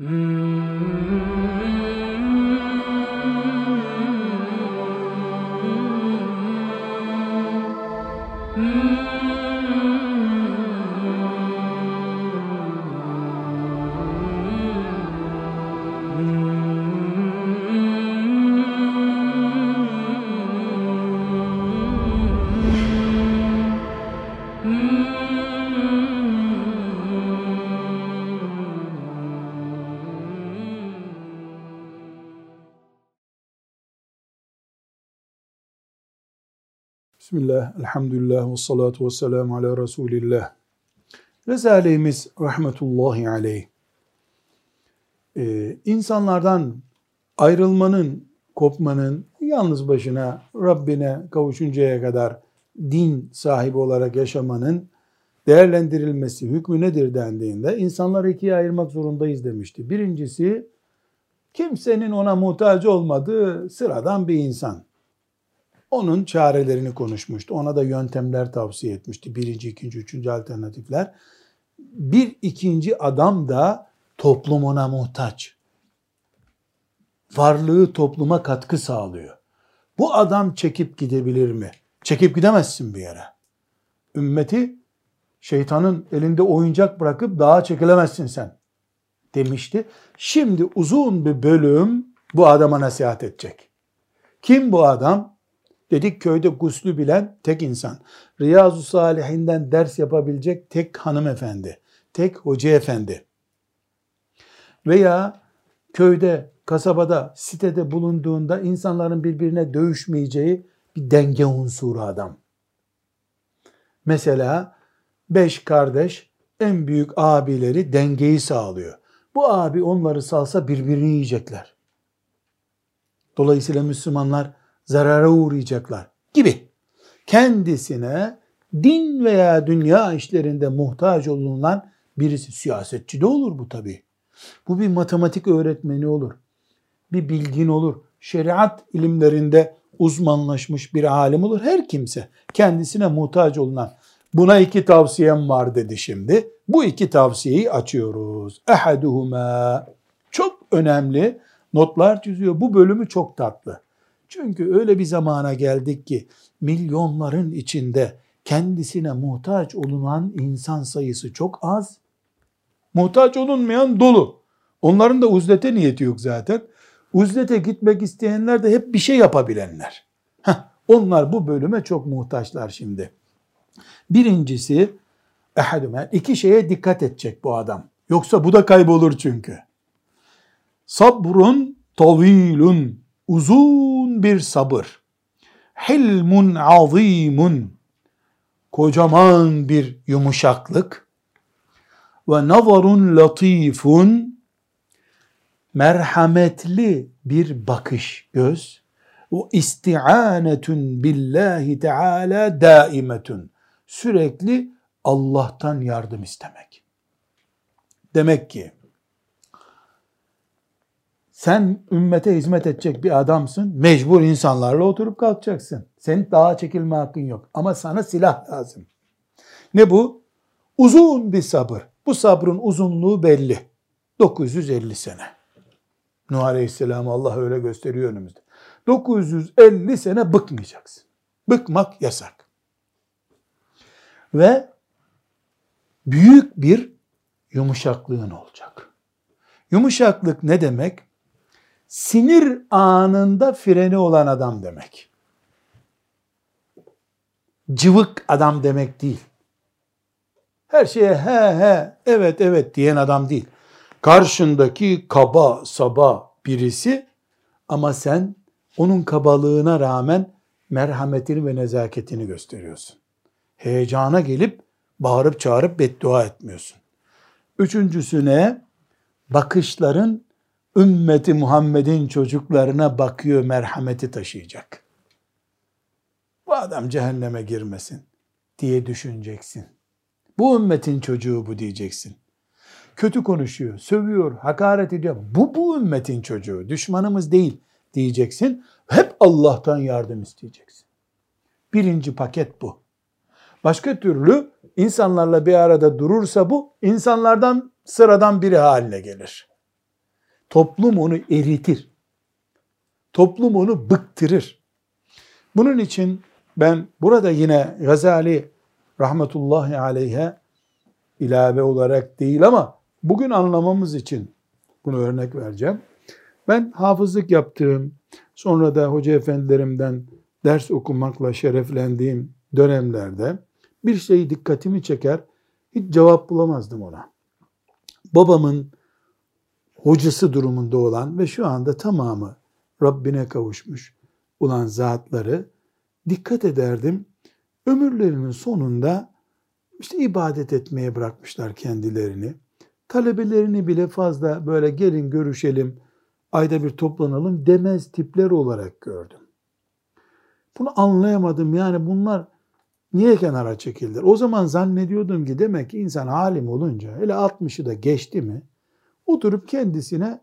Mm-hmm. Bismillah, elhamdülillah ve salatu ve selamu ala Resulillah. Resulimiz rahmetullahi aleyh. Ee, insanlardan ayrılmanın, kopmanın, yalnız başına Rabbine kavuşuncaya kadar din sahibi olarak yaşamanın değerlendirilmesi hükmü nedir dendiğinde insanları ikiye ayırmak zorundayız demişti. Birincisi kimsenin ona muhtaç olmadığı sıradan bir insan onun çarelerini konuşmuştu. Ona da yöntemler tavsiye etmişti. Birinci, ikinci, üçüncü alternatifler. Bir ikinci adam da toplum ona muhtaç. Varlığı topluma katkı sağlıyor. Bu adam çekip gidebilir mi? Çekip gidemezsin bir yere. Ümmeti şeytanın elinde oyuncak bırakıp daha çekilemezsin sen demişti. Şimdi uzun bir bölüm bu adama nasihat edecek. Kim bu adam? Dedik köyde guslü bilen tek insan. Riyazu Salihinden ders yapabilecek tek hanımefendi. Tek hoca efendi. Veya köyde, kasabada, sitede bulunduğunda insanların birbirine dövüşmeyeceği bir denge unsuru adam. Mesela beş kardeş en büyük abileri dengeyi sağlıyor. Bu abi onları salsa birbirini yiyecekler. Dolayısıyla Müslümanlar zarara uğrayacaklar gibi. Kendisine din veya dünya işlerinde muhtaç olunan birisi siyasetçi de olur bu tabi. Bu bir matematik öğretmeni olur. Bir bilgin olur. Şeriat ilimlerinde uzmanlaşmış bir alim olur. Her kimse kendisine muhtaç olunan. Buna iki tavsiyem var dedi şimdi. Bu iki tavsiyeyi açıyoruz. Ehaduhuma çok önemli notlar çiziyor. Bu bölümü çok tatlı. Çünkü öyle bir zamana geldik ki milyonların içinde kendisine muhtaç olunan insan sayısı çok az. Muhtaç olunmayan dolu. Onların da uzlete niyeti yok zaten. Uzlete gitmek isteyenler de hep bir şey yapabilenler. Heh, onlar bu bölüme çok muhtaçlar şimdi. Birincisi, iki şeye dikkat edecek bu adam. Yoksa bu da kaybolur çünkü. Sabrun tavilun uzun bir sabır. Hilmun azimun. Kocaman bir yumuşaklık. Ve nazarun latifun. Merhametli bir bakış göz. Ve isti'anetun billahi teala daimetun. Sürekli Allah'tan yardım istemek. Demek ki sen ümmete hizmet edecek bir adamsın. Mecbur insanlarla oturup kalkacaksın. Senin daha çekilme hakkın yok. Ama sana silah lazım. Ne bu? Uzun bir sabır. Bu sabrın uzunluğu belli. 950 sene. Nuh Aleyhisselam Allah öyle gösteriyor önümüzde. 950 sene bıkmayacaksın. Bıkmak yasak. Ve büyük bir yumuşaklığın olacak. Yumuşaklık ne demek? Sinir anında freni olan adam demek. Cıvık adam demek değil. Her şeye he he, evet evet diyen adam değil. Karşındaki kaba saba birisi ama sen onun kabalığına rağmen merhametini ve nezaketini gösteriyorsun. Heyecana gelip bağırıp çağırıp beddua etmiyorsun. Üçüncüsüne bakışların ümmeti Muhammed'in çocuklarına bakıyor merhameti taşıyacak. Bu adam cehenneme girmesin diye düşüneceksin. Bu ümmetin çocuğu bu diyeceksin. Kötü konuşuyor, sövüyor, hakaret ediyor. Bu bu ümmetin çocuğu, düşmanımız değil diyeceksin. Hep Allah'tan yardım isteyeceksin. Birinci paket bu. Başka türlü insanlarla bir arada durursa bu insanlardan sıradan biri haline gelir. Toplum onu eritir. Toplum onu bıktırır. Bunun için ben burada yine Gazali rahmetullahi aleyhe ilave olarak değil ama bugün anlamamız için bunu örnek vereceğim. Ben hafızlık yaptığım, sonra da hoca efendilerimden ders okumakla şereflendiğim dönemlerde bir şey dikkatimi çeker, hiç cevap bulamazdım ona. Babamın hocası durumunda olan ve şu anda tamamı Rabbine kavuşmuş olan zatları dikkat ederdim. Ömürlerinin sonunda işte ibadet etmeye bırakmışlar kendilerini. Talebelerini bile fazla böyle gelin görüşelim, ayda bir toplanalım demez tipler olarak gördüm. Bunu anlayamadım. Yani bunlar niye kenara çekildiler? O zaman zannediyordum ki demek ki insan alim olunca hele 60'ı da geçti mi oturup kendisine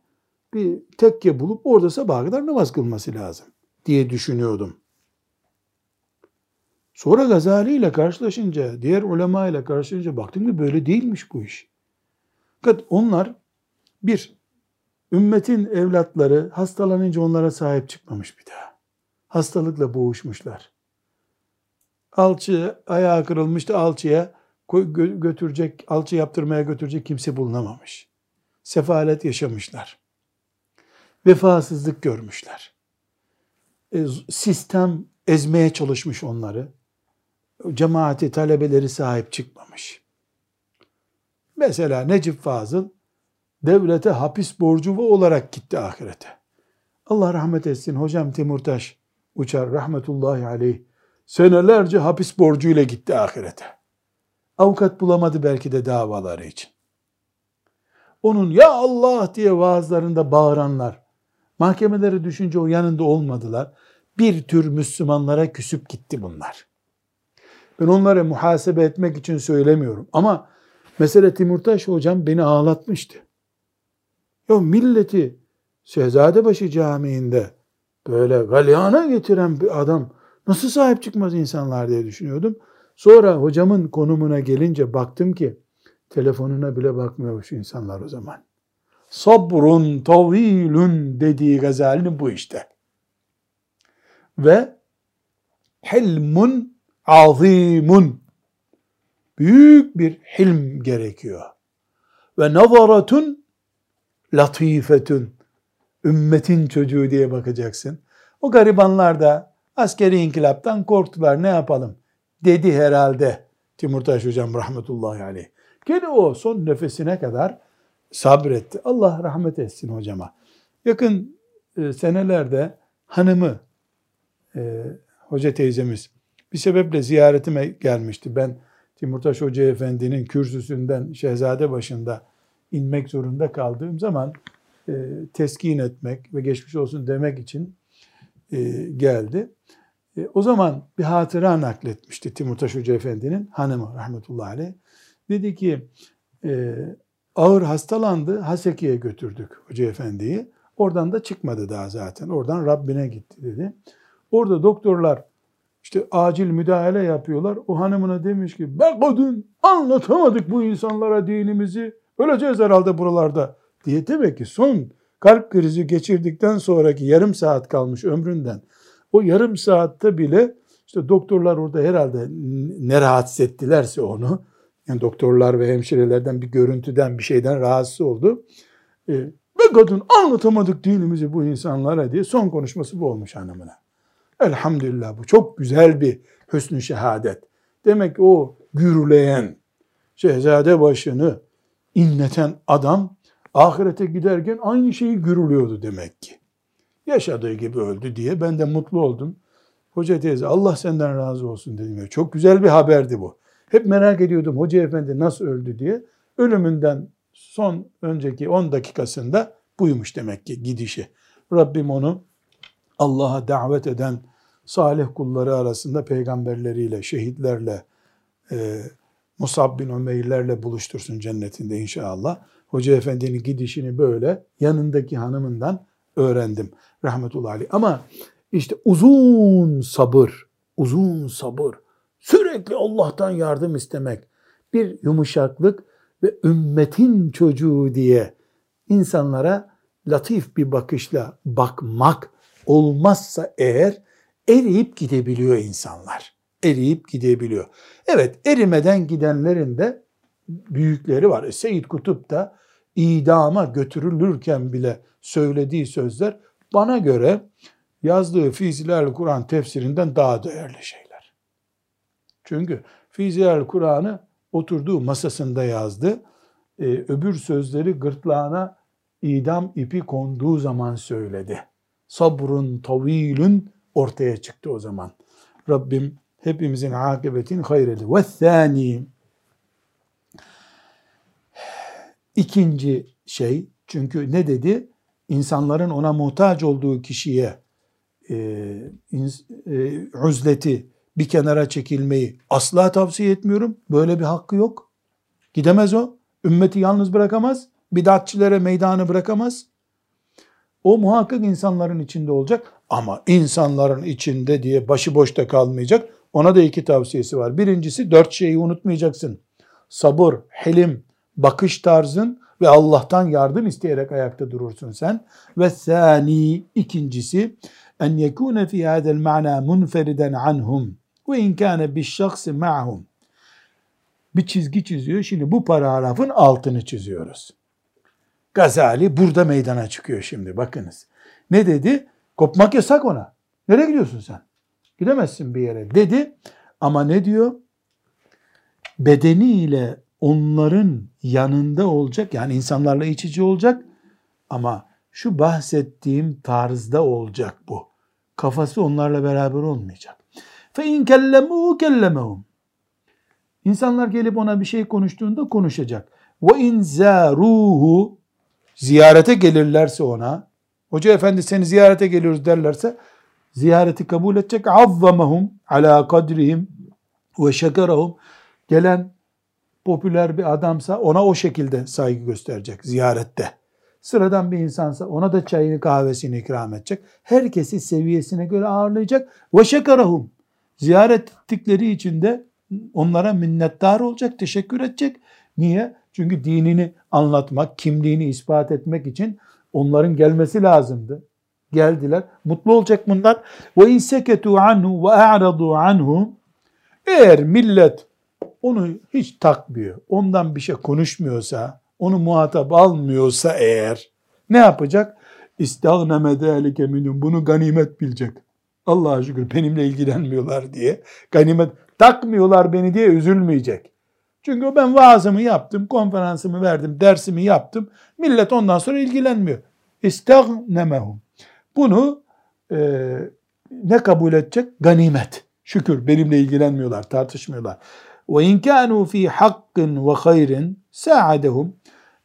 bir tekke bulup orada sabaha kadar namaz kılması lazım diye düşünüyordum. Sonra Gazali ile karşılaşınca, diğer ulema ile karşılaşınca baktım ki böyle değilmiş bu iş. Fakat onlar bir, ümmetin evlatları hastalanınca onlara sahip çıkmamış bir daha. Hastalıkla boğuşmuşlar. Alçı ayağı kırılmıştı alçıya götürecek, alçı yaptırmaya götürecek kimse bulunamamış. Sefalet yaşamışlar. Vefasızlık görmüşler. E, sistem ezmeye çalışmış onları cemaati, talebeleri sahip çıkmamış. Mesela Necip Fazıl devlete hapis borcu olarak gitti ahirete. Allah rahmet etsin hocam Timurtaş uçar rahmetullahi aleyh senelerce hapis borcuyla gitti ahirete. Avukat bulamadı belki de davaları için. Onun ya Allah diye vaazlarında bağıranlar, mahkemeleri düşünce o yanında olmadılar. Bir tür Müslümanlara küsüp gitti bunlar. Ben onları muhasebe etmek için söylemiyorum. Ama mesele Timurtaş hocam beni ağlatmıştı. Ya milleti Şehzadebaşı Camii'nde böyle galyana getiren bir adam nasıl sahip çıkmaz insanlar diye düşünüyordum. Sonra hocamın konumuna gelince baktım ki telefonuna bile bakmıyormuş insanlar o zaman. Sabrun tavilun dediği Gazali'nin bu işte. Ve hilmun azimun büyük bir hilm gerekiyor. Ve nazaratun latifetun ümmetin çocuğu diye bakacaksın. O garibanlar da askeri inkılaptan korktular ne yapalım dedi herhalde Timurtaş hocam rahmetullahi aleyh. Gene o son nefesine kadar sabretti. Allah rahmet etsin hocama. Yakın e, senelerde hanımı e, hoca teyzemiz bir sebeple ziyaretime gelmişti. Ben Timurtaş Hoca Efendi'nin kürsüsünden Şehzade başında inmek zorunda kaldığım zaman e, teskin etmek ve geçmiş olsun demek için e, geldi. E, o zaman bir hatıra nakletmişti Timurtaş Hoca Efendi'nin hanımı rahmetullahi aleyh. Dedi ki e, ağır hastalandı Haseki'ye götürdük Hoca Efendi'yi. Oradan da çıkmadı daha zaten. Oradan Rabbine gitti dedi. Orada doktorlar işte acil müdahale yapıyorlar. O hanımına demiş ki be kadın anlatamadık bu insanlara dinimizi. Öleceğiz herhalde buralarda diye demek ki son kalp krizi geçirdikten sonraki yarım saat kalmış ömründen. O yarım saatte bile işte doktorlar orada herhalde ne rahatsız ettilerse onu yani doktorlar ve hemşirelerden bir görüntüden bir şeyden rahatsız oldu. E, be kadın anlatamadık dinimizi bu insanlara diye son konuşması bu olmuş hanımına. Elhamdülillah bu çok güzel bir hüsnü şehadet. Demek ki o gürleyen, şehzade başını inleten adam ahirete giderken aynı şeyi gürülüyordu demek ki. Yaşadığı gibi öldü diye ben de mutlu oldum. Hoca teyze Allah senden razı olsun dedim. Çok güzel bir haberdi bu. Hep merak ediyordum hoca efendi nasıl öldü diye. Ölümünden son önceki 10 dakikasında buymuş demek ki gidişi. Rabbim onu Allah'a davet eden salih kulları arasında peygamberleriyle, şehitlerle, e, Musab bin Ömeyr'lerle buluştursun cennetinde inşallah. Hoca Efendi'nin gidişini böyle yanındaki hanımından öğrendim. Rahmetullahi aleyh. Ama işte uzun sabır, uzun sabır, sürekli Allah'tan yardım istemek, bir yumuşaklık ve ümmetin çocuğu diye insanlara latif bir bakışla bakmak olmazsa eğer eriyip gidebiliyor insanlar. Eriyip gidebiliyor. Evet erimeden gidenlerin de büyükleri var. E, Seyyid Kutup da idama götürülürken bile söylediği sözler bana göre yazdığı Fizilal Kur'an tefsirinden daha değerli şeyler. Çünkü Fizilal Kur'an'ı oturduğu masasında yazdı. Ee, öbür sözleri gırtlağına idam ipi konduğu zaman söyledi. Sabrun tavilün ortaya çıktı o zaman. Rabbim hepimizin akıbetin hayreli. Ve thani ikinci şey çünkü ne dedi? İnsanların ona muhtaç olduğu kişiye e, e, uzleti bir kenara çekilmeyi asla tavsiye etmiyorum. Böyle bir hakkı yok. Gidemez o. Ümmeti yalnız bırakamaz. Bidatçilere meydanı bırakamaz. O muhakkak insanların içinde olacak ama insanların içinde diye başıboşta kalmayacak. Ona da iki tavsiyesi var. Birincisi dört şeyi unutmayacaksın. Sabır, helim, bakış tarzın ve Allah'tan yardım isteyerek ayakta durursun sen. Ve sani ikincisi en yekune fi hadel ma'na munferiden anhum ve in kana bir şahsı ma'hum. Bir çizgi çiziyor. Şimdi bu paragrafın altını çiziyoruz. Gazali burada meydana çıkıyor şimdi bakınız. Ne dedi? Kopmak yasak ona. Nereye gidiyorsun sen? Gidemezsin bir yere dedi. Ama ne diyor? Bedeniyle onların yanında olacak. Yani insanlarla iç içe olacak. Ama şu bahsettiğim tarzda olacak bu. Kafası onlarla beraber olmayacak. İn kellemuhu kellemehum. İnsanlar gelip ona bir şey konuştuğunda konuşacak. İn zaruhu ziyarete gelirlerse ona, hoca efendi seni ziyarete geliyoruz derlerse, ziyareti kabul edecek. Ala kadrihim ve şekerahum. Gelen popüler bir adamsa ona o şekilde saygı gösterecek ziyarette. Sıradan bir insansa ona da çayını kahvesini ikram edecek. Herkesi seviyesine göre ağırlayacak. Ve şekerahum. Ziyaret ettikleri için de onlara minnettar olacak, teşekkür edecek. Niye? Çünkü dinini anlatmak, kimliğini ispat etmek için onların gelmesi lazımdı. Geldiler. Mutlu olacak bunlar. Ve inseketu anhu ve a'radu anhu. Eğer millet onu hiç takmıyor, ondan bir şey konuşmuyorsa, onu muhatap almıyorsa eğer ne yapacak? İstagneme zâlike minhum. Bunu ganimet bilecek. Allah'a şükür benimle ilgilenmiyorlar diye. Ganimet takmıyorlar beni diye üzülmeyecek. Çünkü ben vaazımı yaptım, konferansımı verdim, dersimi yaptım. Millet ondan sonra ilgilenmiyor. İstagnemehum. Bunu e, ne kabul edecek? Ganimet. Şükür benimle ilgilenmiyorlar, tartışmıyorlar. Ve in kanu fi hakkın ve hayrin sa'adehum.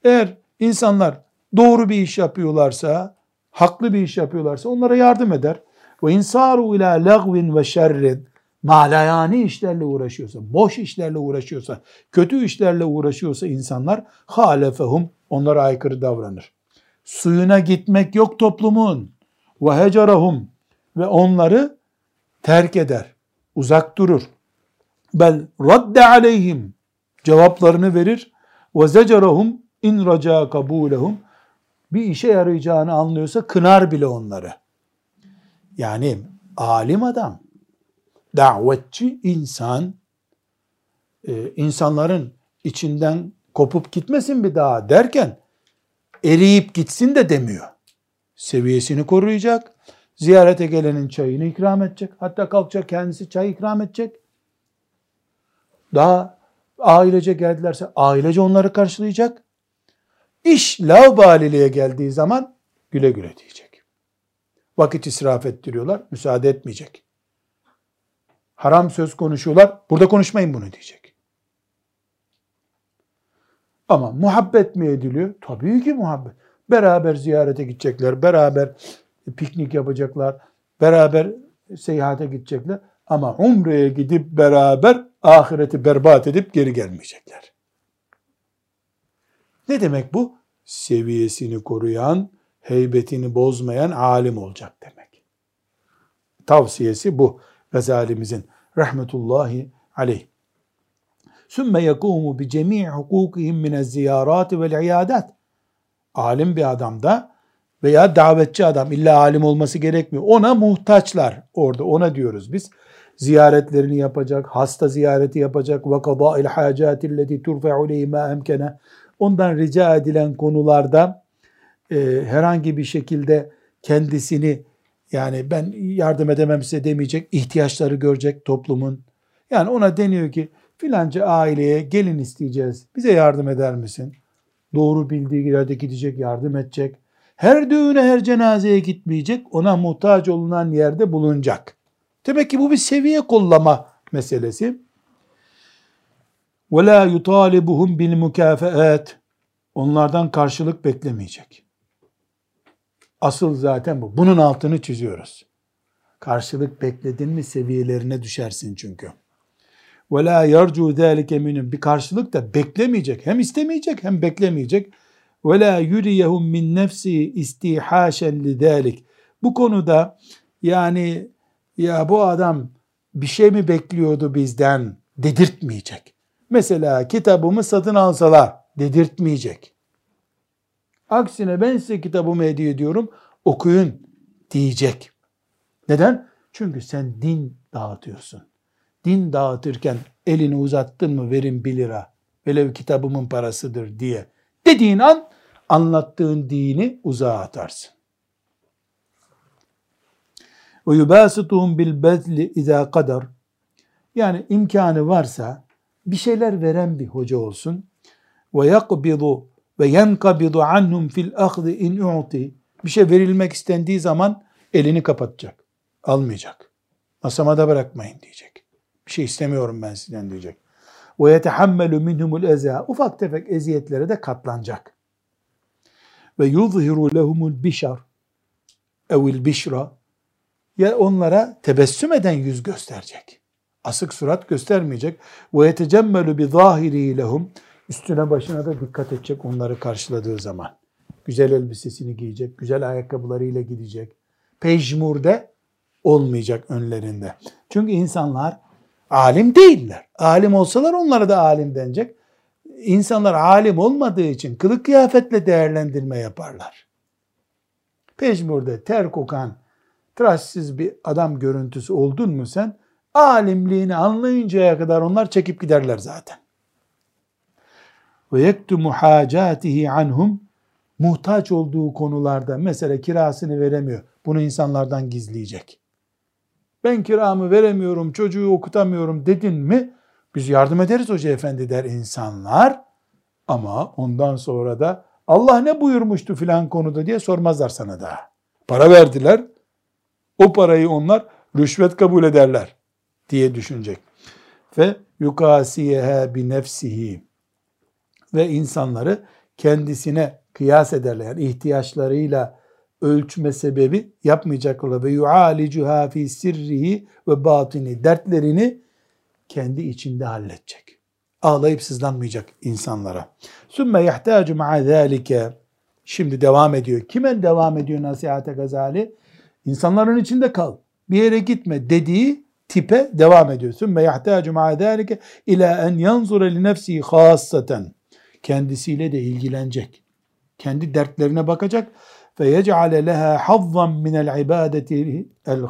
Eğer insanlar doğru bir iş yapıyorlarsa, haklı bir iş yapıyorlarsa onlara yardım eder. Ve insaru ila lagvin ve şerrin malayani işlerle uğraşıyorsa, boş işlerle uğraşıyorsa, kötü işlerle uğraşıyorsa insanlar halefehum onlara aykırı davranır. Suyuna gitmek yok toplumun. Ve hecerahum ve onları terk eder. Uzak durur. Bel radde aleyhim cevaplarını verir. Ve zecerahum in raca kabulehum bir işe yarayacağını anlıyorsa kınar bile onları. Yani alim adam davetçi insan e, insanların içinden kopup gitmesin bir daha derken eriyip gitsin de demiyor. Seviyesini koruyacak. Ziyarete gelenin çayını ikram edecek. Hatta kalkacak kendisi çay ikram edecek. Daha ailece geldilerse ailece onları karşılayacak. İş lavbaliliğe geldiği zaman güle güle diyecek. Vakit israf ettiriyorlar, müsaade etmeyecek haram söz konuşuyorlar. Burada konuşmayın bunu diyecek. Ama muhabbet mi ediliyor? Tabii ki muhabbet. Beraber ziyarete gidecekler, beraber piknik yapacaklar, beraber seyahate gidecekler. Ama umreye gidip beraber ahireti berbat edip geri gelmeyecekler. Ne demek bu? Seviyesini koruyan, heybetini bozmayan alim olacak demek. Tavsiyesi bu. Gazalimizin rahmetullahi aleyh. Sümme yekumu bi cemii hukukihim mine ziyarati vel iadat. Alim bir adam da veya davetçi adam illa alim olması gerekmiyor. Ona muhtaçlar orada ona diyoruz biz. Ziyaretlerini yapacak, hasta ziyareti yapacak. Ve kadâil hâcâtilleti turfe'u leyhîmâ emkene. Ondan rica edilen konularda e, herhangi bir şekilde kendisini yani ben yardım edemem size demeyecek, ihtiyaçları görecek toplumun. Yani ona deniyor ki filanca aileye gelin isteyeceğiz, bize yardım eder misin? Doğru bildiği yerde gidecek, yardım edecek. Her düğüne, her cenazeye gitmeyecek, ona muhtaç olunan yerde bulunacak. Demek ki bu bir seviye kollama meselesi. وَلَا يُطَالِبُهُمْ بِالْمُكَافَآتِ Onlardan karşılık beklemeyecek. Asıl zaten bu. Bunun altını çiziyoruz. Karşılık bekledin mi seviyelerine düşersin çünkü. Ve la yarcu zalike. Bir karşılık da beklemeyecek. Hem istemeyecek hem beklemeyecek. Ve la yuriyehum min nefsi istihaşen lidalik. Bu konuda yani ya bu adam bir şey mi bekliyordu bizden dedirtmeyecek. Mesela kitabımı satın alsalar dedirtmeyecek. Aksine ben size kitabımı hediye ediyorum okuyun diyecek. Neden? Çünkü sen din dağıtıyorsun. Din dağıtırken elini uzattın mı verin bir lira. Velev kitabımın parasıdır diye. Dediğin an anlattığın dini uzağa atarsın. Ve yubasituhum bil bezli izâ kadar. Yani imkanı varsa bir şeyler veren bir hoca olsun. Ve yakbidu ve yenkabidu anhum fil ahdi in u'ti. Bir şey verilmek istendiği zaman elini kapatacak. Almayacak. Masama da bırakmayın diyecek. Bir şey istemiyorum ben sizden diyecek. Ve yetehammelu minhumul eza. Ufak tefek eziyetlere de katlanacak. Ve yuzhiru lehumul bişar evil bişra ya onlara tebessüm eden yüz gösterecek. Asık surat göstermeyecek. Ve yetecemmelu bi zahiri lehum üstüne başına da dikkat edecek onları karşıladığı zaman. Güzel elbisesini giyecek, güzel ayakkabılarıyla gidecek. Pejmurde olmayacak önlerinde. Çünkü insanlar alim değiller. Alim olsalar onlara da alim denecek. İnsanlar alim olmadığı için kılık kıyafetle değerlendirme yaparlar. Pejmurde ter kokan, tıraşsız bir adam görüntüsü oldun mu sen, alimliğini anlayıncaya kadar onlar çekip giderler zaten. Ve yektumu hacatihi anhum muhtaç olduğu konularda mesela kirasını veremiyor. Bunu insanlardan gizleyecek. Ben kiramı veremiyorum, çocuğu okutamıyorum dedin mi? Biz yardım ederiz hoca efendi der insanlar. Ama ondan sonra da Allah ne buyurmuştu filan konuda diye sormazlar sana daha. Para verdiler. O parayı onlar rüşvet kabul ederler diye düşünecek. Ve yukasiyeha bi nefsihi ve insanları kendisine kıyas ederler. Yani ihtiyaçlarıyla ölçme sebebi yapmayacaklar. Ve yualicuha fi sirrihi ve batini. Dertlerini kendi içinde halledecek. Ağlayıp sızlanmayacak insanlara. Sümme yahtacu ma'a zâlike. Şimdi devam ediyor. Kimen devam ediyor nasihate gazali? İnsanların içinde kal. Bir yere gitme dediği tipe devam ediyor. Sümme yahtacu ma'a zâlike ila en yanzura li nefsihi khassaten. Kendisiyle de ilgilenecek. Kendi dertlerine bakacak. Ve yec'ale leha hazzan minel ibadeti el.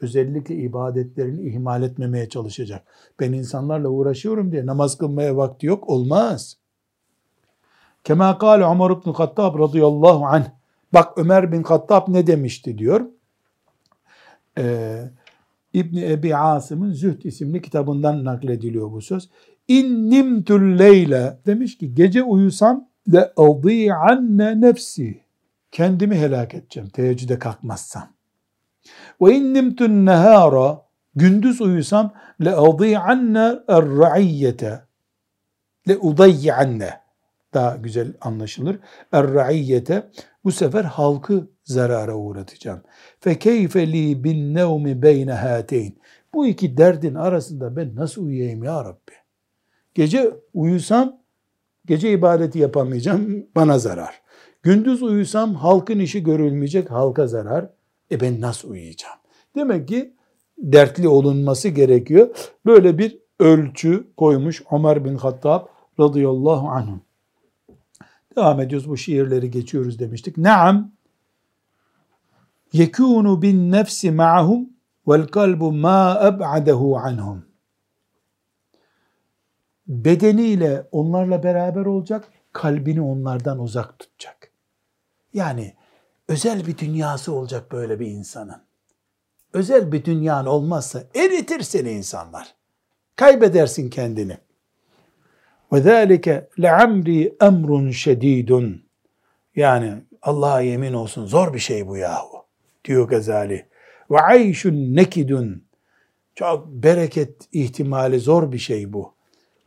Özellikle ibadetlerini ihmal etmemeye çalışacak. Ben insanlarla uğraşıyorum diye namaz kılmaya vakti yok. Olmaz. Kema kâle Ömer ibn Hattab radıyallahu anh. Bak Ömer bin Hattab ne demişti diyor. Ee, İbni Ebi Asım'ın Zühd isimli kitabından naklediliyor bu söz. İn nimtul leyle demiş ki gece uyusam le anne nefsi kendimi helak edeceğim teheccüde kalkmazsam. Ve in nimtun nehara gündüz uyusam le anne er-ra'iyyete le anne daha güzel anlaşılır. Er-ra'iyyete bu sefer halkı zarara uğratacağım. Fe keyfe li bin nevmi beyne hateyn. Bu iki derdin arasında ben nasıl uyuyayım ya Rabbi? Gece uyusam gece ibadeti yapamayacağım bana zarar. Gündüz uyusam halkın işi görülmeyecek halka zarar. E ben nasıl uyuyacağım? Demek ki dertli olunması gerekiyor. Böyle bir ölçü koymuş Ömer bin Hattab radıyallahu anh. Devam ediyoruz bu şiirleri geçiyoruz demiştik. Naam yekunu bin nefsi ma'hum vel kalbu ma eb'adehu anhum Bedeniyle onlarla beraber olacak, kalbini onlardan uzak tutacak. Yani özel bir dünyası olacak böyle bir insanın. Özel bir dünyan olmazsa eritir seni insanlar. Kaybedersin kendini. وَذَٰلِكَ لَعَمْرِي اَمْرٌ شَد۪يدٌ Yani Allah'a yemin olsun zor bir şey bu yahu diyor Gazali. Ve ayşun nekidun. Çok bereket ihtimali zor bir şey bu.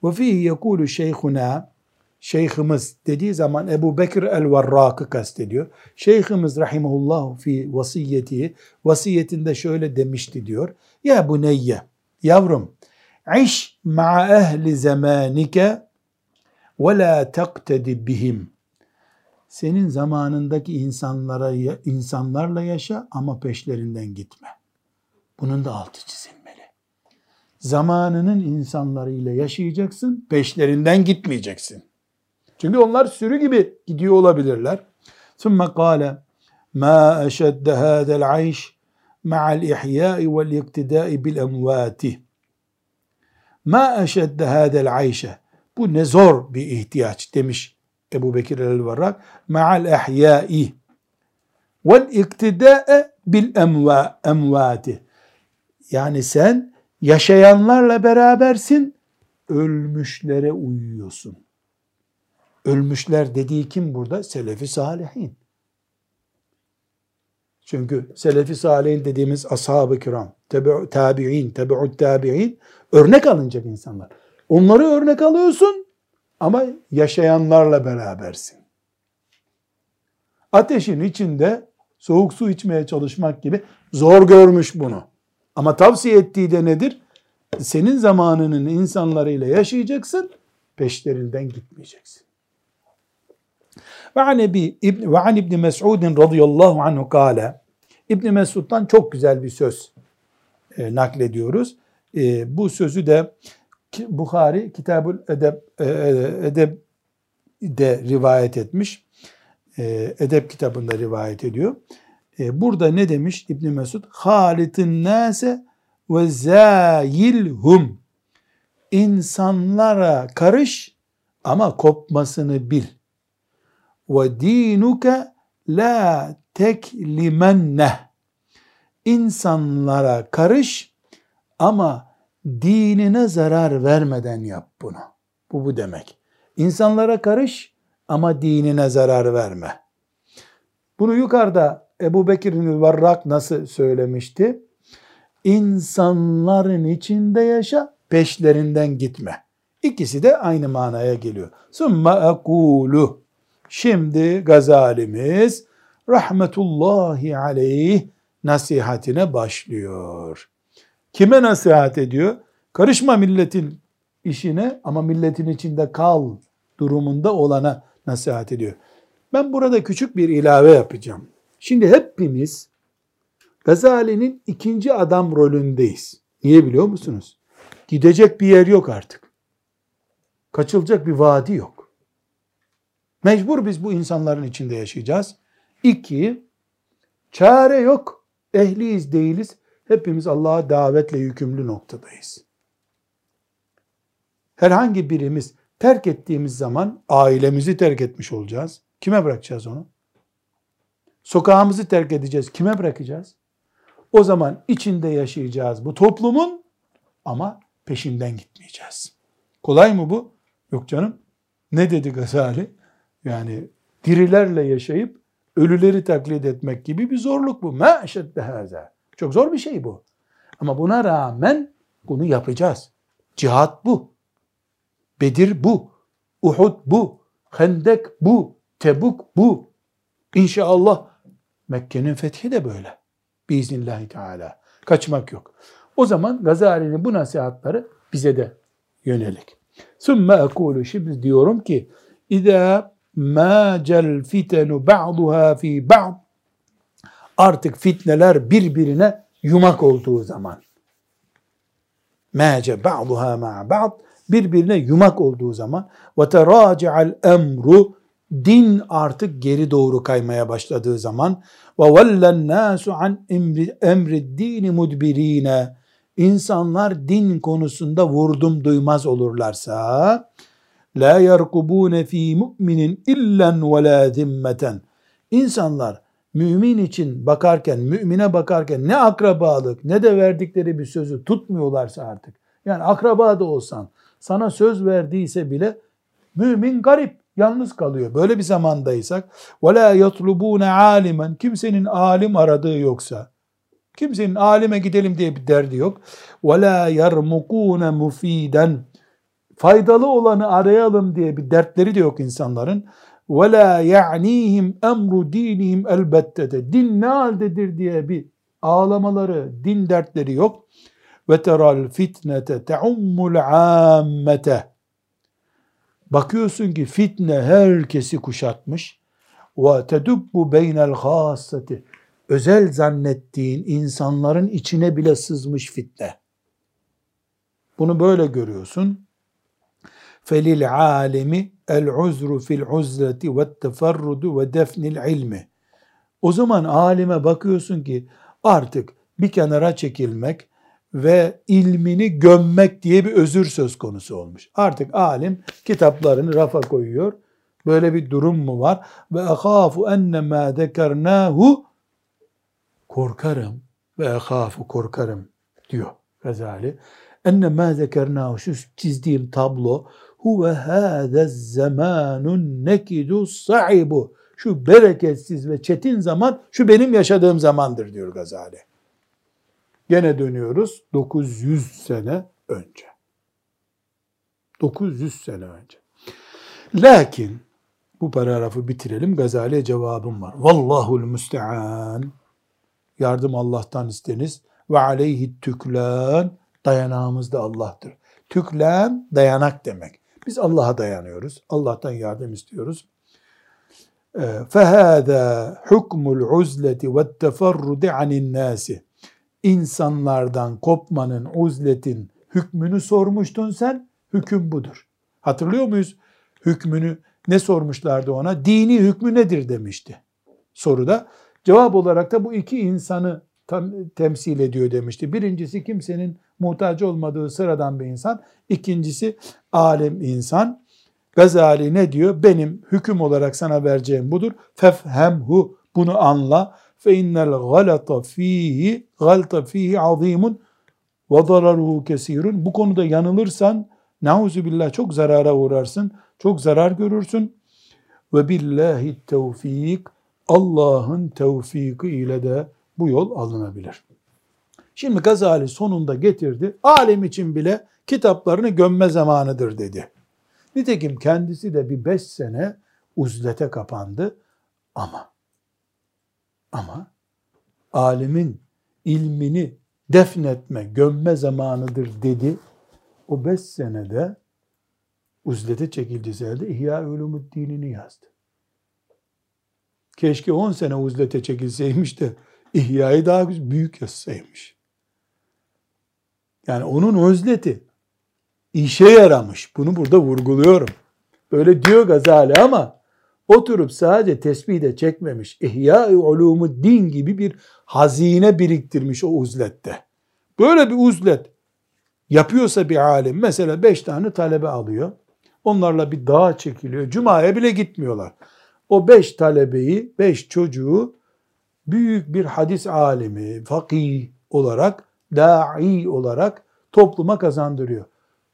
Ve fihi yekulu şeyhuna şeyhimiz dediği zaman Ebu Bekir el-Varrak'ı kastediyor. Şeyhimiz rahimahullah fi vasiyeti vasiyetinde şöyle demişti diyor. Ya buneyye yavrum iş ma'a ehli zamanike ve la taktedi bihim senin zamanındaki insanlara insanlarla yaşa ama peşlerinden gitme. Bunun da altı çizilmeli Zamanının insanlarıyla yaşayacaksın, peşlerinden gitmeyeceksin. Çünkü onlar sürü gibi gidiyor olabilirler. ثُمَّ قَالَ مَا أَشَدَّ هَذَا الْعَيْشِ مَعَ الْإِحْيَاءِ وَالْاِقْتِدَاءِ بِالْاَمْوَاتِ مَا أَشَدَّ هَذَا الْعَيْشَ Bu ne zor bir ihtiyaç demiş Ebu Bekir el-Varrak ma'al ehyai vel iktida'e bil emva, emvati yani sen yaşayanlarla berabersin ölmüşlere uyuyorsun. Ölmüşler dediği kim burada? Selefi salihin. Çünkü selefi salihin dediğimiz ashab-ı kiram, tabi'in, tebe'ut tabi'in örnek alınacak insanlar. Onları örnek alıyorsun, ama yaşayanlarla berabersin. Ateşin içinde soğuk su içmeye çalışmak gibi zor görmüş bunu. Ama tavsiye ettiği de nedir? Senin zamanının insanlarıyla yaşayacaksın, peşlerinden gitmeyeceksin. Ve an İbn ve an İbn Mes'ud radıyallahu anhu kâle İbn Mesud'dan çok güzel bir söz e, naklediyoruz. E, bu sözü de Bukhari Kitabul Edeb, e, Edeb de rivayet etmiş. E, edeb kitabında rivayet ediyor. Burada ne demiş İbn Mesud? Halitin nase ve zayilhum. İnsanlara karış ama kopmasını bil. Ve dinuke la teklimenneh. İnsanlara karış ama dinine zarar vermeden yap bunu. Bu bu demek. İnsanlara karış ama dinine zarar verme. Bunu yukarıda Ebu Bekir'in Varrak nasıl söylemişti? İnsanların içinde yaşa, peşlerinden gitme. İkisi de aynı manaya geliyor. Summa ekulu. Şimdi Gazalimiz rahmetullahi aleyh nasihatine başlıyor. Kime nasihat ediyor? Karışma milletin işine ama milletin içinde kal durumunda olana nasihat ediyor. Ben burada küçük bir ilave yapacağım. Şimdi hepimiz Gazali'nin ikinci adam rolündeyiz. Niye biliyor musunuz? Gidecek bir yer yok artık. Kaçılacak bir vadi yok. Mecbur biz bu insanların içinde yaşayacağız. İki, çare yok. Ehliyiz değiliz. Hepimiz Allah'a davetle yükümlü noktadayız. Herhangi birimiz terk ettiğimiz zaman ailemizi terk etmiş olacağız. Kime bırakacağız onu? Sokağımızı terk edeceğiz. Kime bırakacağız? O zaman içinde yaşayacağız bu toplumun ama peşinden gitmeyeceğiz. Kolay mı bu? Yok canım. Ne dedi Gazali? Yani dirilerle yaşayıp ölüleri taklit etmek gibi bir zorluk bu. Ma eşedde haza. Çok zor bir şey bu. Ama buna rağmen bunu yapacağız. Cihat bu. Bedir bu. Uhud bu. Hendek bu. Tebuk bu. İnşallah Mekke'nin fethi de böyle. Biiznillahü Teala. Kaçmak yok. O zaman Gazali'nin bu nasihatları bize de yönelik. Sümme ekulu şimdi diyorum ki İzâ mâ cel fitenu ba'duha fi ba'd artık fitneler birbirine yumak olduğu zaman mece ba'duha ma ba'd birbirine yumak olduğu zaman ve teraci'al emru din artık geri doğru kaymaya başladığı zaman vellen nasu an emri dini mudbirine insanlar din konusunda vurdum duymaz olurlarsa la yerkubune fi mu'minin illen ve la zimmeten. İnsanlar mümin için bakarken, mümine bakarken ne akrabalık ne de verdikleri bir sözü tutmuyorlarsa artık. Yani akraba da olsan sana söz verdiyse bile mümin garip, yalnız kalıyor. Böyle bir zamandaysak وَلَا يَطْلُبُونَ alimen Kimsenin alim aradığı yoksa, kimsenin alime gidelim diye bir derdi yok. وَلَا يَرْمُقُونَ mufiden Faydalı olanı arayalım diye bir dertleri de yok insanların. وَلَا يَعْنِيهِمْ emru dinihim elbette de. Din ne haldedir diye bir ağlamaları, din dertleri yok. Ve teral fitnete teummul ammete. Bakıyorsun ki fitne herkesi kuşatmış. Ve tedubbu beynel hassati. Özel zannettiğin insanların içine bile sızmış fitne. Bunu böyle görüyorsun. Felil alemi el uzru fil uzleti ve teferrudu ve defnil ilmi. O zaman alime bakıyorsun ki artık bir kenara çekilmek ve ilmini gömmek diye bir özür söz konusu olmuş. Artık alim kitaplarını rafa koyuyor. Böyle bir durum mu var? Ve ahafu enne ma zekernahu korkarım ve ahafu korkarım diyor Gazali. Enne ma zekernahu şu çizdiğim tablo huve hâzez zamanun nekidu sa'ibu. Şu bereketsiz ve çetin zaman şu benim yaşadığım zamandır diyor Gazali. Gene dönüyoruz 900 sene önce. 900 sene önce. Lakin bu paragrafı bitirelim. Gazali'ye cevabım var. Vallahul müstean. Yardım Allah'tan isteniz. Ve aleyhi tüklan. Dayanağımız da Allah'tır. Tüklan dayanak demek. Biz Allah'a dayanıyoruz. Allah'tan yardım istiyoruz. فَهَذَا حُكْمُ الْعُزْلَةِ وَالتَّفَرُّدِ عَنِ النَّاسِ insanlardan kopmanın, uzletin hükmünü sormuştun sen, hüküm budur. Hatırlıyor muyuz? Hükmünü ne sormuşlardı ona? Dini hükmü nedir demişti soruda. Cevap olarak da bu iki insanı tam, temsil ediyor demişti. Birincisi kimsenin muhtaç olmadığı sıradan bir insan. İkincisi alim insan. Gazali ne diyor? Benim hüküm olarak sana vereceğim budur. Fefhemhu bunu anla fe innel galata fihi galta fihi azimun ve zararuhu kesirun. Bu konuda yanılırsan nauzu billah çok zarara uğrarsın. Çok zarar görürsün. Ve billahi tevfik Allah'ın tevfiki ile de bu yol alınabilir. Şimdi Gazali sonunda getirdi. Alim için bile kitaplarını gömme zamanıdır dedi. Nitekim kendisi de bir beş sene uzlete kapandı ama ama alimin ilmini defnetme, gömme zamanıdır dedi. O beş senede uzlete çekildiği sene İhya Ulumuddin'ini yazdı. Keşke on sene uzlete çekilseymiş de İhya'yı daha büyük yazsaymış. Yani onun özleti işe yaramış. Bunu burada vurguluyorum. Öyle diyor Gazali ama oturup sadece tesbih de çekmemiş. İhya-i ulumu din gibi bir hazine biriktirmiş o uzlette. Böyle bir uzlet yapıyorsa bir alim mesela beş tane talebe alıyor. Onlarla bir dağa çekiliyor. Cuma'ya bile gitmiyorlar. O beş talebeyi, beş çocuğu büyük bir hadis alimi, fakih olarak, da'i olarak topluma kazandırıyor.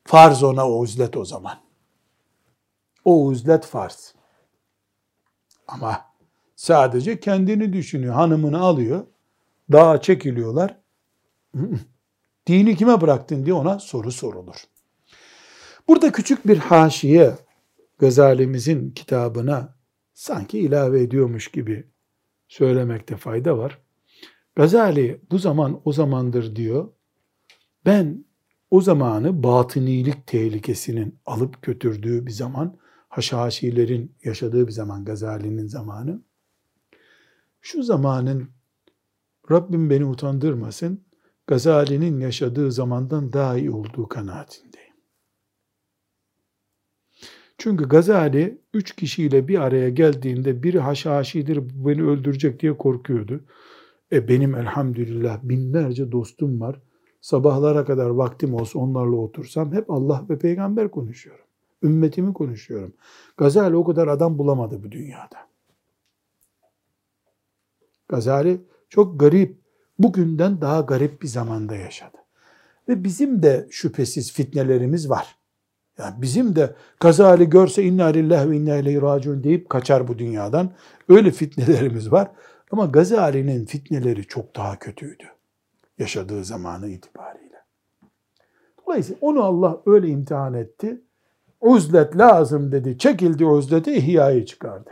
Farz ona o uzlet o zaman. O uzlet farz. Ama sadece kendini düşünüyor. Hanımını alıyor. Dağa çekiliyorlar. Dini kime bıraktın diye ona soru sorulur. Burada küçük bir haşiye Gazali'mizin kitabına sanki ilave ediyormuş gibi söylemekte fayda var. Gazali bu zaman o zamandır diyor. Ben o zamanı batınilik tehlikesinin alıp götürdüğü bir zaman haşhaşilerin yaşadığı bir zaman, Gazali'nin zamanı. Şu zamanın Rabbim beni utandırmasın, Gazali'nin yaşadığı zamandan daha iyi olduğu kanaatindeyim. Çünkü Gazali üç kişiyle bir araya geldiğinde biri haşhaşidir beni öldürecek diye korkuyordu. E benim elhamdülillah binlerce dostum var. Sabahlara kadar vaktim olsa onlarla otursam hep Allah ve peygamber konuşuyorum. Ümmetimi konuşuyorum. Gazali o kadar adam bulamadı bu dünyada. Gazali çok garip, bugünden daha garip bir zamanda yaşadı. Ve bizim de şüphesiz fitnelerimiz var. Yani bizim de Gazali görse inna lillahi ve inna ileyhi raciun deyip kaçar bu dünyadan. Öyle fitnelerimiz var. Ama Gazali'nin fitneleri çok daha kötüydü. Yaşadığı zamanı itibariyle. Dolayısıyla onu Allah öyle imtihan etti. Uzlet lazım dedi. Çekildi uzleti ihyayı çıkardı.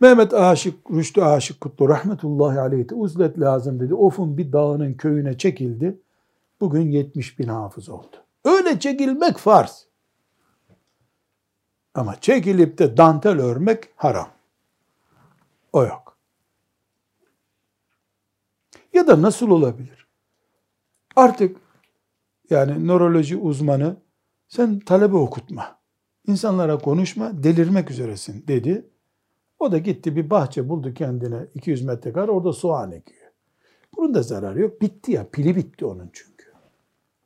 Mehmet Aşık, Rüştü Aşık Kutlu rahmetullahi aleyhi uzlet lazım dedi. Of'un bir dağının köyüne çekildi. Bugün 70 bin hafız oldu. Öyle çekilmek farz. Ama çekilip de dantel örmek haram. O yok. Ya da nasıl olabilir? Artık yani nöroloji uzmanı sen talebe okutma. İnsanlara konuşma, delirmek üzeresin dedi. O da gitti bir bahçe buldu kendine 200 metrekare orada soğan ekiyor. Bunun da zararı yok. Bitti ya. Pili bitti onun çünkü.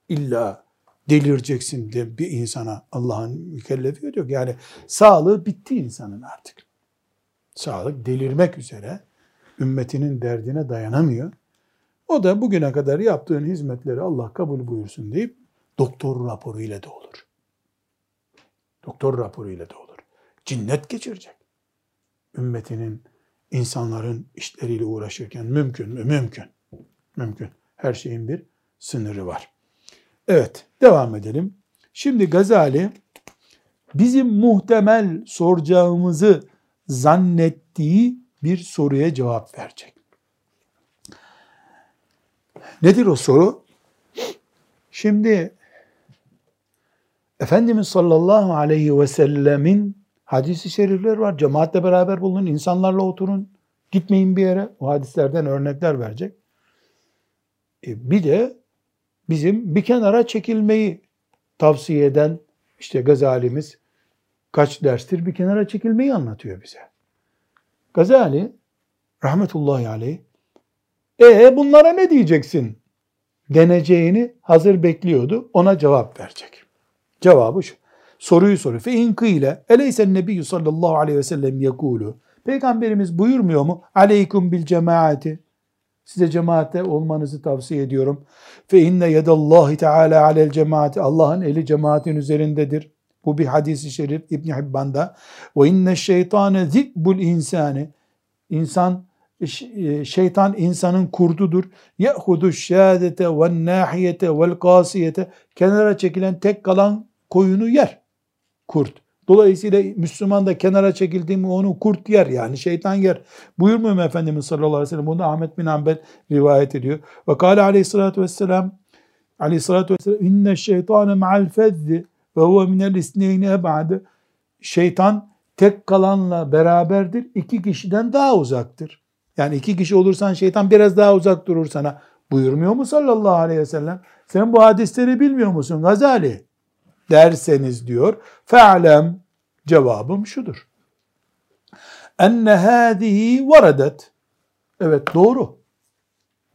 İlla delireceksin de bir insana Allah'ın mükellefi yok. Yani sağlığı bitti insanın artık. Sağlık delirmek üzere. Ümmetinin derdine dayanamıyor. O da bugüne kadar yaptığın hizmetleri Allah kabul buyursun deyip doktor raporu ile de olur. Doktor raporu ile de olur. Cinnet geçirecek ümmetinin, insanların işleriyle uğraşırken mümkün mü? Mümkün. Mümkün. Her şeyin bir sınırı var. Evet, devam edelim. Şimdi Gazali bizim muhtemel soracağımızı zannettiği bir soruya cevap verecek. Nedir o soru? Şimdi Efendimiz sallallahu aleyhi ve sellemin Hadisi şerifler var. Cemaatle beraber bulunun, insanlarla oturun. Gitmeyin bir yere. O hadislerden örnekler verecek. E bir de bizim bir kenara çekilmeyi tavsiye eden işte Gazali'miz kaç derstir bir kenara çekilmeyi anlatıyor bize. Gazali rahmetullahi aleyh e bunlara ne diyeceksin deneceğini hazır bekliyordu. Ona cevap verecek. Cevabı şu soruyu soruyor. Fe in kıyle eleysen nebiyyü sallallahu aleyhi ve sellem yekulu. Peygamberimiz buyurmuyor mu? Aleykum bil cemaati. Size cemaatte olmanızı tavsiye ediyorum. Fe inne yedallahi teala alel cemaati. Allah'ın eli cemaatin üzerindedir. Bu bir hadisi şerif İbn Hibban'da. Ve inne şeytane zikbul insani. İnsan e, şeytan insanın kurdudur. Yehudu şehadete ve nahiyete vel kasiyete. Kenara çekilen tek kalan koyunu yer kurt. Dolayısıyla Müslüman da kenara çekildi mi onu kurt yer yani şeytan yer. Buyurmuyor mu Efendimiz sallallahu aleyhi ve sellem? Bunu Ahmet bin Hanbel rivayet ediyor. Ve kâle aleyhissalatü vesselam aleyhissalatü vesselam inne şeytane ma'al fezzi ve huve minel isneyni eb'ade şeytan tek kalanla beraberdir. iki kişiden daha uzaktır. Yani iki kişi olursan şeytan biraz daha uzak durur sana. Buyurmuyor mu sallallahu aleyhi ve sellem? Sen bu hadisleri bilmiyor musun Gazali? Derseniz diyor. Fe'lem cevabım şudur. Enne hâzihi varadet. Evet doğru.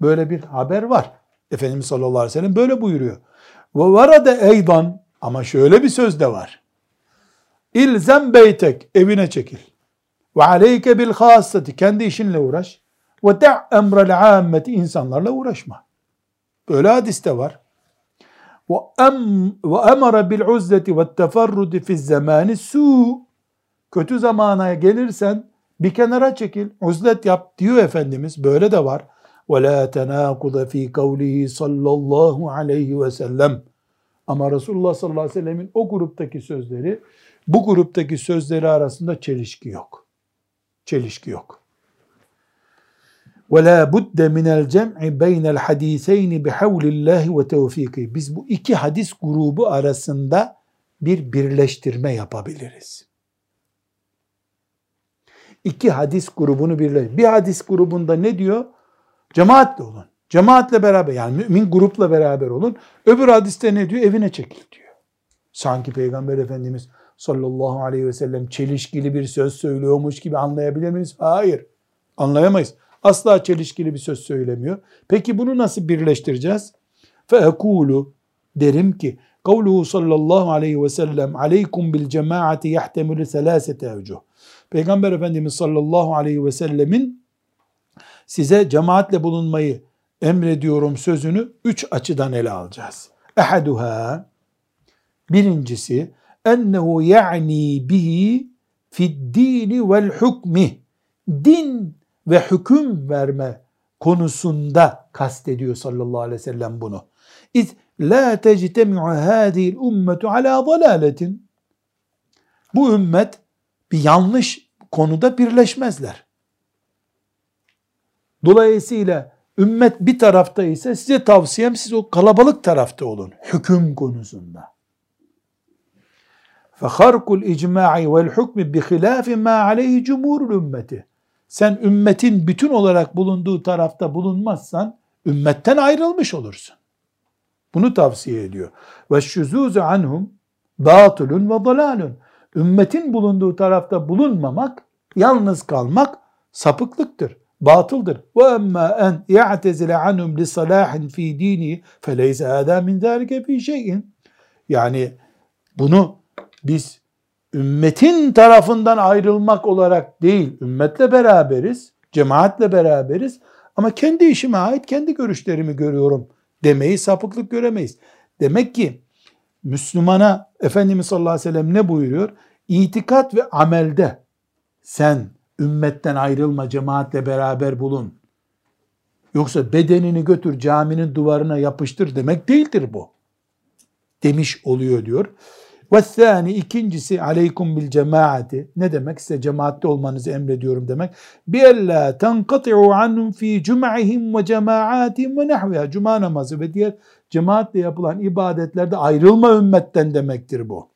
Böyle bir haber var. Efendimiz sallallahu aleyhi ve sellem böyle buyuruyor. Ve varade eydan ama şöyle bir söz de var. İlzem beytek evine çekil. Ve aleyke bil hassati kendi işinle uğraş. Ve te' emrel ammeti insanlarla uğraşma. Böyle hadiste var ve emara bil uzzeti ve teferrudi fi zamani su kötü zamana gelirsen bir kenara çekil uzlet yap diyor efendimiz böyle de var ve la tenakuda fi kavlihi sallallahu aleyhi ve sellem ama Resulullah sallallahu aleyhi ve sellemin o gruptaki sözleri bu gruptaki sözleri arasında çelişki yok. Çelişki yok. Ve la budde minel cem'i beynel hadiseyni bihevlillahi ve tevfiki. Biz bu iki hadis grubu arasında bir birleştirme yapabiliriz. İki hadis grubunu birleş. Bir hadis grubunda ne diyor? Cemaatle olun. Cemaatle beraber yani mümin grupla beraber olun. Öbür hadiste ne diyor? Evine çekil diyor. Sanki Peygamber Efendimiz sallallahu aleyhi ve sellem çelişkili bir söz söylüyormuş gibi anlayabilir miyiz? Hayır. Anlayamayız. Asla çelişkili bir söz söylemiyor. Peki bunu nasıl birleştireceğiz? Feekulu derim ki kavluhu sallallahu aleyhi ve sellem aleykum bil cemaati yahtemülü selasete evcuh. Peygamber Efendimiz sallallahu aleyhi ve sellemin size cemaatle bulunmayı emrediyorum sözünü üç açıdan ele alacağız. Ehaduha birincisi ennehu ya'ni bihi fid dini vel hukmi din ve hüküm verme konusunda kastediyor sallallahu aleyhi ve sellem bunu. İz la tectemi'u hâzihil ummetu ala dalaletin. Bu ümmet bir yanlış konuda birleşmezler. Dolayısıyla ümmet bir tarafta ise size tavsiyem siz o kalabalık tarafta olun hüküm konusunda. فَخَرْقُ الْاِجْمَاعِ وَالْحُكْمِ بِخِلَافِ مَا عَلَيْهِ جُمُورُ ümmeti. sen ümmetin bütün olarak bulunduğu tarafta bulunmazsan ümmetten ayrılmış olursun. Bunu tavsiye ediyor. Ve şuzuzu anhum batulun ve dalalun. Ümmetin bulunduğu tarafta bulunmamak, yalnız kalmak sapıklıktır, batıldır. Ve emma en ya'tezile anhum li salahin fi dini feleyse hâdâ min zâlike fi şeyin. Yani bunu biz ümmetin tarafından ayrılmak olarak değil, ümmetle beraberiz, cemaatle beraberiz ama kendi işime ait kendi görüşlerimi görüyorum demeyi sapıklık göremeyiz. Demek ki Müslümana Efendimiz sallallahu aleyhi ve sellem ne buyuruyor? İtikat ve amelde sen ümmetten ayrılma, cemaatle beraber bulun. Yoksa bedenini götür caminin duvarına yapıştır demek değildir bu. Demiş oluyor diyor. Ve thani ikincisi aleykum bil cemaati. Ne demek? Size cemaatte olmanızı emrediyorum demek. Bi ella tenqati'u anhum fi cum'ihim ve cemaatihim ve nahviha. Cuma namazı ve diğer cemaatle yapılan ibadetlerde ayrılma ümmetten demektir bu.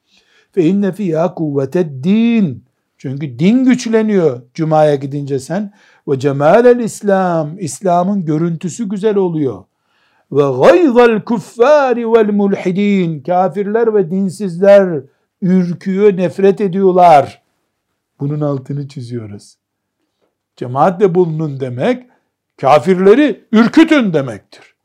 Fe inne fiyâ kuvveted din. Çünkü din güçleniyor Cuma'ya gidince sen. Ve cemalel İslam. İslam'ın görüntüsü güzel oluyor ve gayzal kuffari vel mulhidin kafirler ve dinsizler ürküyor, nefret ediyorlar. Bunun altını çiziyoruz. Cemaatle bulunun demek kafirleri ürkütün demektir.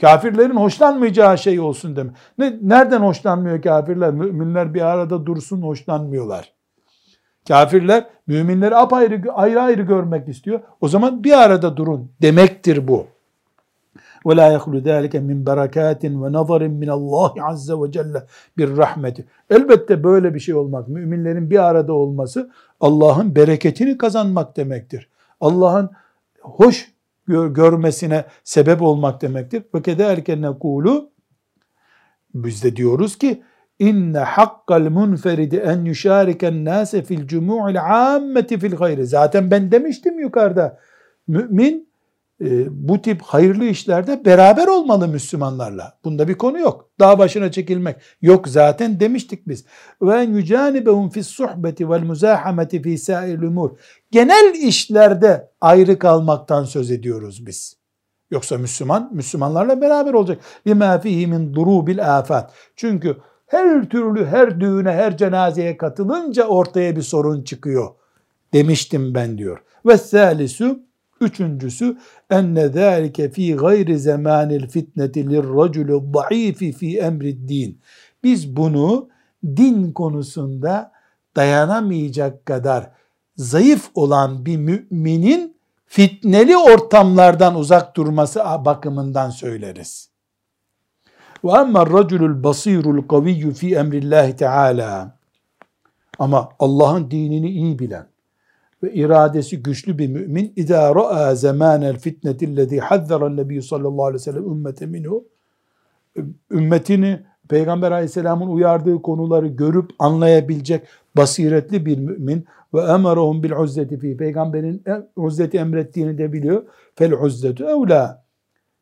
Kafirlerin hoşlanmayacağı şey olsun demek. Ne, nereden hoşlanmıyor kafirler? Müminler bir arada dursun hoşlanmıyorlar. Kafirler müminleri apayrı ayrı ayrı görmek istiyor. O zaman bir arada durun demektir bu. Ve la yehlu zâlike min berekatin ve nazarin min Allah azze ve celle bir rahmeti. Elbette böyle bir şey olmak, müminlerin bir arada olması Allah'ın bereketini kazanmak demektir. Allah'ın hoş görmesine sebep olmak demektir. Ve kederken nekulu biz de diyoruz ki inne hakkal munferidi en yuşariken nase fil cumu'il ammeti fil hayri. Zaten ben demiştim yukarıda. Mümin bu tip hayırlı işlerde beraber olmalı Müslümanlarla. Bunda bir konu yok. Dağ başına çekilmek yok zaten demiştik biz. Ve en yucanibehum fis suhbeti vel muzahameti fi sair umur. Genel işlerde ayrı kalmaktan söz ediyoruz biz. Yoksa Müslüman Müslümanlarla beraber olacak. Lima fihi min durubil afat. Çünkü her türlü her düğüne, her cenazeye katılınca ortaya bir sorun çıkıyor demiştim ben diyor. Ve salisu Üçüncüsü enne zâlike fî gayri zemânil fitneti lirraculi zayıfi fî emri din. Biz bunu din konusunda dayanamayacak kadar zayıf olan bir müminin fitneli ortamlardan uzak durması bakımından söyleriz. Ve amma raculul basirul kaviyyu fi emrillahi teala. Ama Allah'ın dinini iyi bilen, ve iradesi güçlü bir mümin اِذَا رَأَى زَمَانَ الْفِتْنَةِ الَّذ۪ي حَذَّرَ النَّبِيُّ sallallahu aleyhi ve sellem ümmete minhu ümmetini Peygamber aleyhisselamın uyardığı konuları görüp anlayabilecek basiretli bir mümin ve emarahum bil uzzeti fi peygamberin uzzeti emrettiğini de biliyor. Fel uzzetu evla.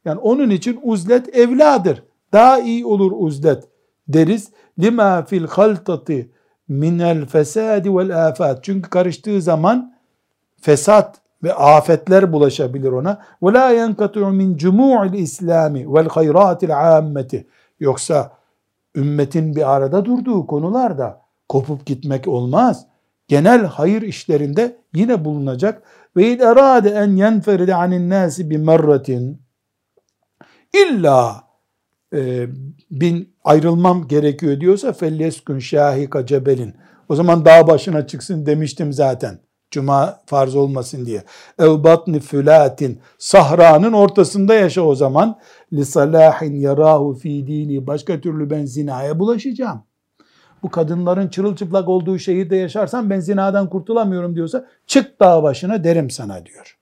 Yani onun için uzlet evladır. Daha iyi olur uzlet deriz. Lima fil haltati minel fesadi vel afat. Çünkü karıştığı zaman fesat ve afetler bulaşabilir ona. Ve la yenkatu min cumu'il İslami vel hayratil ammeti. Yoksa ümmetin bir arada durduğu konularda kopup gitmek olmaz. Genel hayır işlerinde yine bulunacak. Ve id erade en yenferide anin nasi bi merratin illa e, bin ayrılmam gerekiyor diyorsa felyeskün şahika cebelin. O zaman dağ başına çıksın demiştim zaten. Cuma farz olmasın diye. Ev batni fülatin. Sahranın ortasında yaşa o zaman. Li salahin yarahu fi dini. Başka türlü ben zinaya bulaşacağım. Bu kadınların çırılçıplak olduğu şehirde yaşarsan ben zinadan kurtulamıyorum diyorsa çık dağ başına derim sana diyor.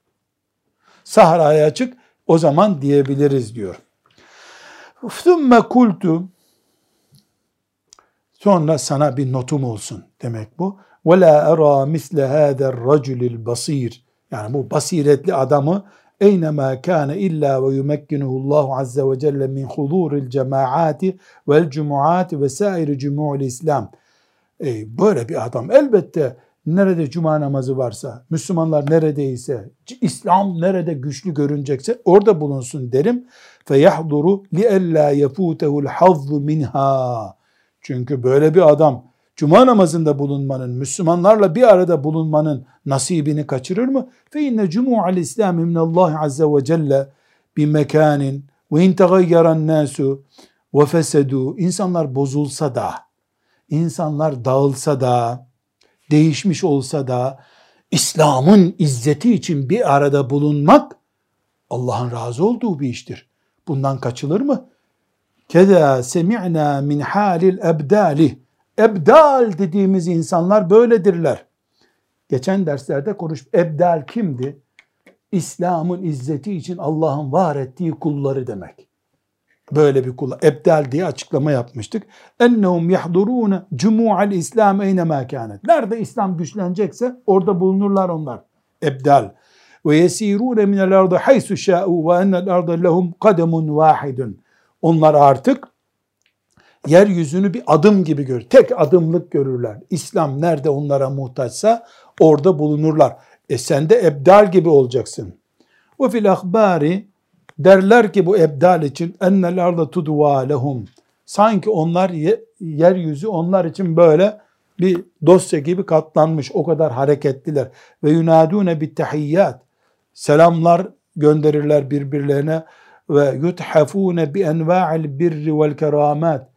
Sahraya çık o zaman diyebiliriz diyor. Thümme kultu sonra sana bir notum olsun demek bu. Ve la era misle hâder raculil basir. Yani bu basiretli adamı eynema kâne illa ve yumekkinuhu Allahu azze ve celle min huduril cemaati vel cumuati ve. E, böyle bir adam elbette nerede cuma namazı varsa, Müslümanlar neredeyse, İslam nerede güçlü görünecekse orada bulunsun derim. Li ella yefutehu'l hazzu minha. Çünkü böyle bir adam cuma namazında bulunmanın, Müslümanlarla bir arada bulunmanın nasibini kaçırır mı? Minallah azze ve celle bir mekanin ve in tegayyaran nasu ve fesedu insanlar bozulsa da, insanlar dağılsa da, değişmiş olsa da İslam'ın izzeti için bir arada bulunmak Allah'ın razı olduğu bir iştir. Bundan kaçılır mı? Keda semi'na min halil ebdali. Ebdal dediğimiz insanlar böyledirler. Geçen derslerde konuş. Ebdal kimdi? İslam'ın izzeti için Allah'ın var ettiği kulları demek. Böyle bir kul. Ebdal diye açıklama yapmıştık. Ennehum yahdurun cumu'al İslam eynemâ kânet. Nerede İslam güçlenecekse orada bulunurlar onlar. Ebdal. Ve yesirûne minel ardı haysu şâ'û ve ennel ardı lehum kademun vâhidun. Onlar artık yeryüzünü bir adım gibi görür. Tek adımlık görürler. İslam nerede onlara muhtaçsa orada bulunurlar. E sen de ebdal gibi olacaksın. Ve fil ahbari derler ki bu ebdal için ennel arda tudva lehum. Sanki onlar yeryüzü onlar için böyle bir dosya gibi katlanmış. O kadar hareketliler. Ve yunadune bit tahiyyat. Selamlar gönderirler birbirlerine ve yuthafune bi enva'il birri vel keramat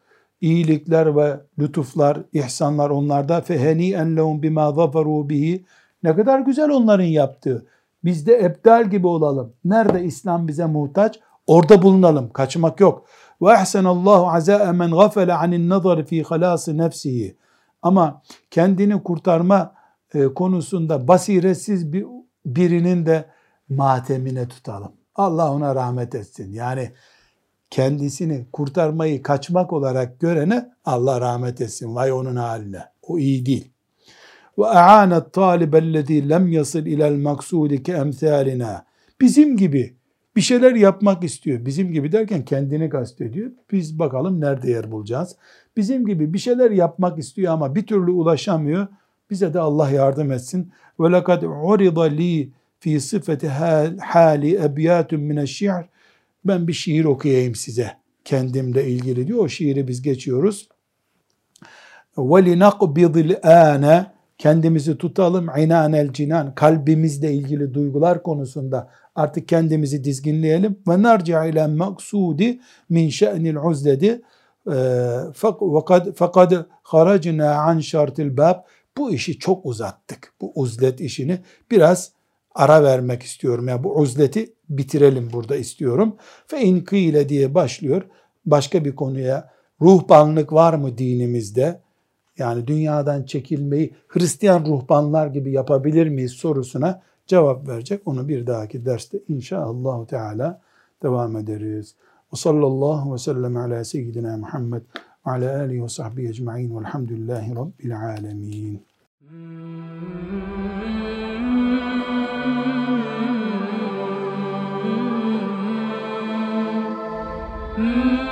iyilikler ve lütuflar, ihsanlar onlarda feheni en lehum bima zaferu bihi ne kadar güzel onların yaptığı. Biz de ebdal gibi olalım. Nerede İslam bize muhtaç? Orada bulunalım. Kaçmak yok. Ve ahsenallahu azâe men gafele anin nazar fi halası nefsihi. Ama kendini kurtarma e, konusunda basiretsiz bir birinin de matemine tutalım. Allah ona rahmet etsin. Yani kendisini kurtarmayı kaçmak olarak görene Allah rahmet etsin. Vay onun haline. O iyi değil ve a'anet talibellezî lem yasıl ilel maksudi ki. Bizim gibi bir şeyler yapmak istiyor. Bizim gibi derken kendini kastediyor. Biz bakalım nerede yer bulacağız. Bizim gibi bir şeyler yapmak istiyor ama bir türlü ulaşamıyor. Bize de Allah yardım etsin. Ve lekad urida li fi sıfeti hali ebyatun mineşşi'r. Ben bir şiir okuyayım size. Kendimle ilgili diyor. O şiiri biz geçiyoruz. Ve linakbidil âne Kendimizi tutalım inanel cinan kalbimizle ilgili duygular konusunda artık kendimizi dizginleyelim ve narci'a ile maksudi min şe'nil uzledi fakat fakat haracna an şartil bab bu işi çok uzattık. Bu uzlet işini biraz ara vermek istiyorum. Yani bu uzleti bitirelim burada istiyorum. Fe in kıyle diye başlıyor. Başka bir konuya ruhbanlık var mı dinimizde? yani dünyadan çekilmeyi Hristiyan ruhbanlar gibi yapabilir miyiz sorusuna cevap verecek. Onu bir dahaki derste inşallah teala devam ederiz. Ve sallallahu ve sellem ala seyyidina Muhammed ve ala alihi ve sahbihi ecma'in velhamdülillahi rabbil alemin. Hmm. -hmm.